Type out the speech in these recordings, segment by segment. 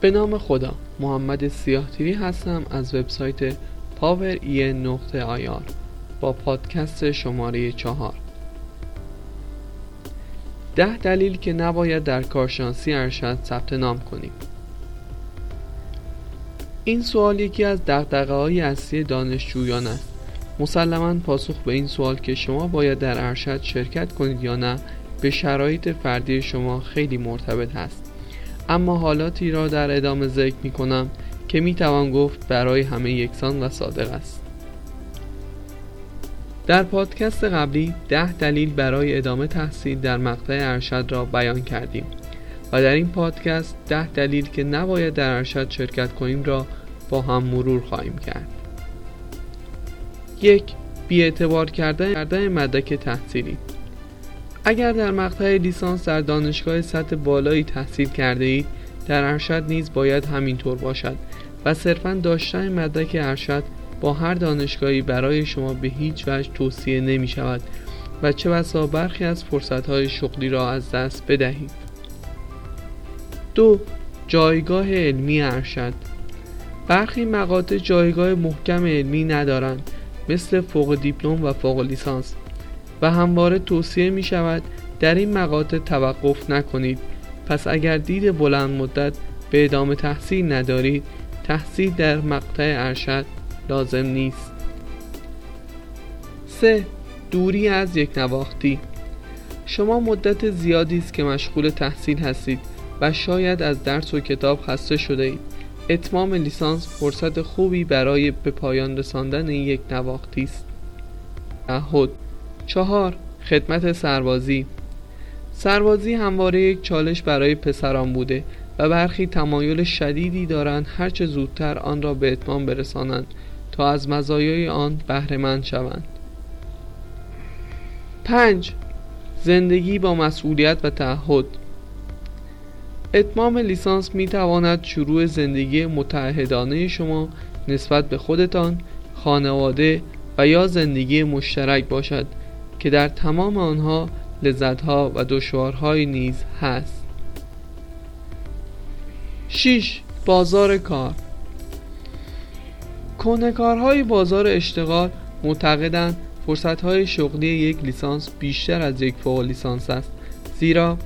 به نام خدا. محمد سیاهتیری هستم از وبسایت پاور ای نقطه آیار با پادکست شماره چهار. ده دلیل که نباید در کارشناسی ارشد ثبت نام کنیم. این سوال یکی از دقدقه های اصلی دانشجویان است. مسلما پاسخ به این سوال که شما باید در ارشد شرکت کنید یا نه به شرایط فردی شما خیلی مرتبط هست. اما حالاتی را در ادامه ذکر می کنم که می توان گفت برای همه یکسان و صادق است. در پادکست قبلی ده دلیل برای ادامه تحصیل در مقطع ارشد را بیان کردیم و در این پادکست ده دلیل که نباید در ارشد شرکت کنیم را با هم مرور خواهیم کرد. یک اعتبار کردن مدرک تحصیلی. اگر در مقطع لیسانس در دانشگاه سطح بالایی تحصیل کرده اید در ارشد نیز باید همینطور باشد و صرفا داشتن مدرک ارشد با هر دانشگاهی برای شما به هیچ وجه توصیه نمی شود و چه بسا برخی از فرصتهای شغلی را از دست بدهید. دو جایگاه علمی ارشد. برخی مقاطع جایگاه محکم علمی ندارند مثل فوق دیپلم و فوق لیسانس. و همواره توصیه می شود در این مقاطع توقف نکنید. پس اگر دید بلند مدت به ادامه تحصیل ندارید تحصیل در مقطع ارشد لازم نیست. 3. دوری از یک نواختی. شما مدت زیادی است که مشغول تحصیل هستید و شاید از درس و کتاب خسته شده اید. اتمام لیسانس فرصت خوبی برای به پایان رساندن یک نواختی است. چهار خدمت سربازی. سربازی همواره یک چالش برای پسران بوده و برخی تمایل شدیدی دارند هرچه زودتر آن را به اتمام برسانند تا از مزایای آن بهرهمند شوند. 5. زندگی با مسئولیت و تعهد. اتمام لیسانس می تواند شروع زندگی متعهدانه شما نسبت به خودتان، خانواده و یا زندگی مشترک باشد. که در تمام آنها لذتها و دشوارهایی نیز هست 6. بازار کار کنکارهای بازار اشتغال معتقدند فرصتهای شغلی یک لیسانس بیشتر از یک فوق لیسانس است زیرا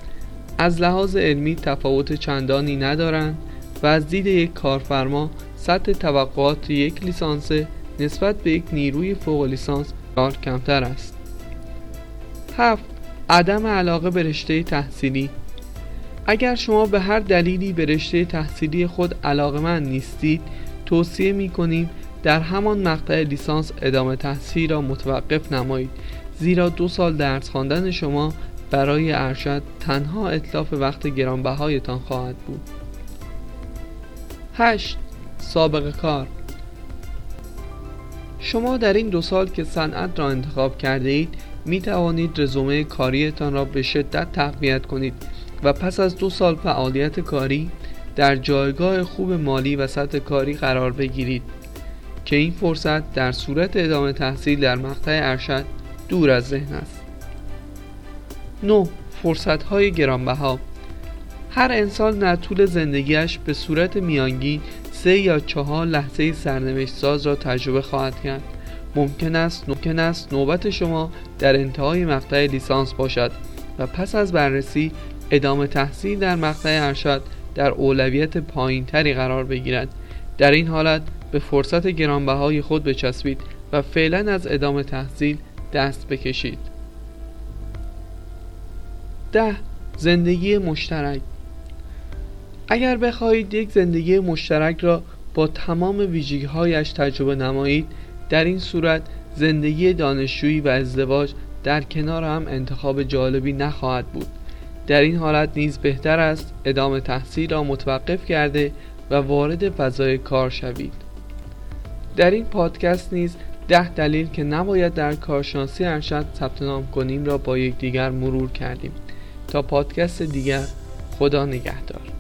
از لحاظ علمی تفاوت چندانی ندارند و از دید یک کارفرما سطح توقعات یک لیسانس نسبت به یک نیروی فوق لیسانس کمتر است 7. عدم علاقه به رشته تحصیلی اگر شما به هر دلیلی به رشته تحصیلی خود علاقه نیستید توصیه می کنیم در همان مقطع لیسانس ادامه تحصیل را متوقف نمایید زیرا دو سال درس خواندن شما برای ارشد تنها اطلاف وقت گرانبهایتان خواهد بود 8. سابقه کار شما در این دو سال که صنعت را انتخاب کرده اید می توانید رزومه کاریتان را به شدت تقویت کنید و پس از دو سال فعالیت کاری در جایگاه خوب مالی و سطح کاری قرار بگیرید که این فرصت در صورت ادامه تحصیل در مقطع ارشد دور از ذهن است 9. فرصت های گرانبها هر انسان در طول زندگیش به صورت میانگین سه یا چهار لحظه سرنوشت ساز را تجربه خواهد کرد ممکن است ممکن است نوبت شما در انتهای مقطع لیسانس باشد و پس از بررسی ادامه تحصیل در مقطع ارشد در اولویت پایین تری قرار بگیرد. در این حالت به فرصت گرانبهای خود بچسبید و فعلا از ادامه تحصیل دست بکشید. ده زندگی مشترک. اگر بخواهید یک زندگی مشترک را با تمام ویژگیهایش تجربه نمایید در این صورت زندگی دانشجویی و ازدواج در کنار هم انتخاب جالبی نخواهد بود. در این حالت نیز بهتر است ادامه تحصیل را متوقف کرده و وارد فضای کار شوید. در این پادکست نیز ده دلیل که نباید در کارشناسی ارشد ثبت نام کنیم را با یکدیگر مرور کردیم. تا پادکست دیگر خدا نگهدار.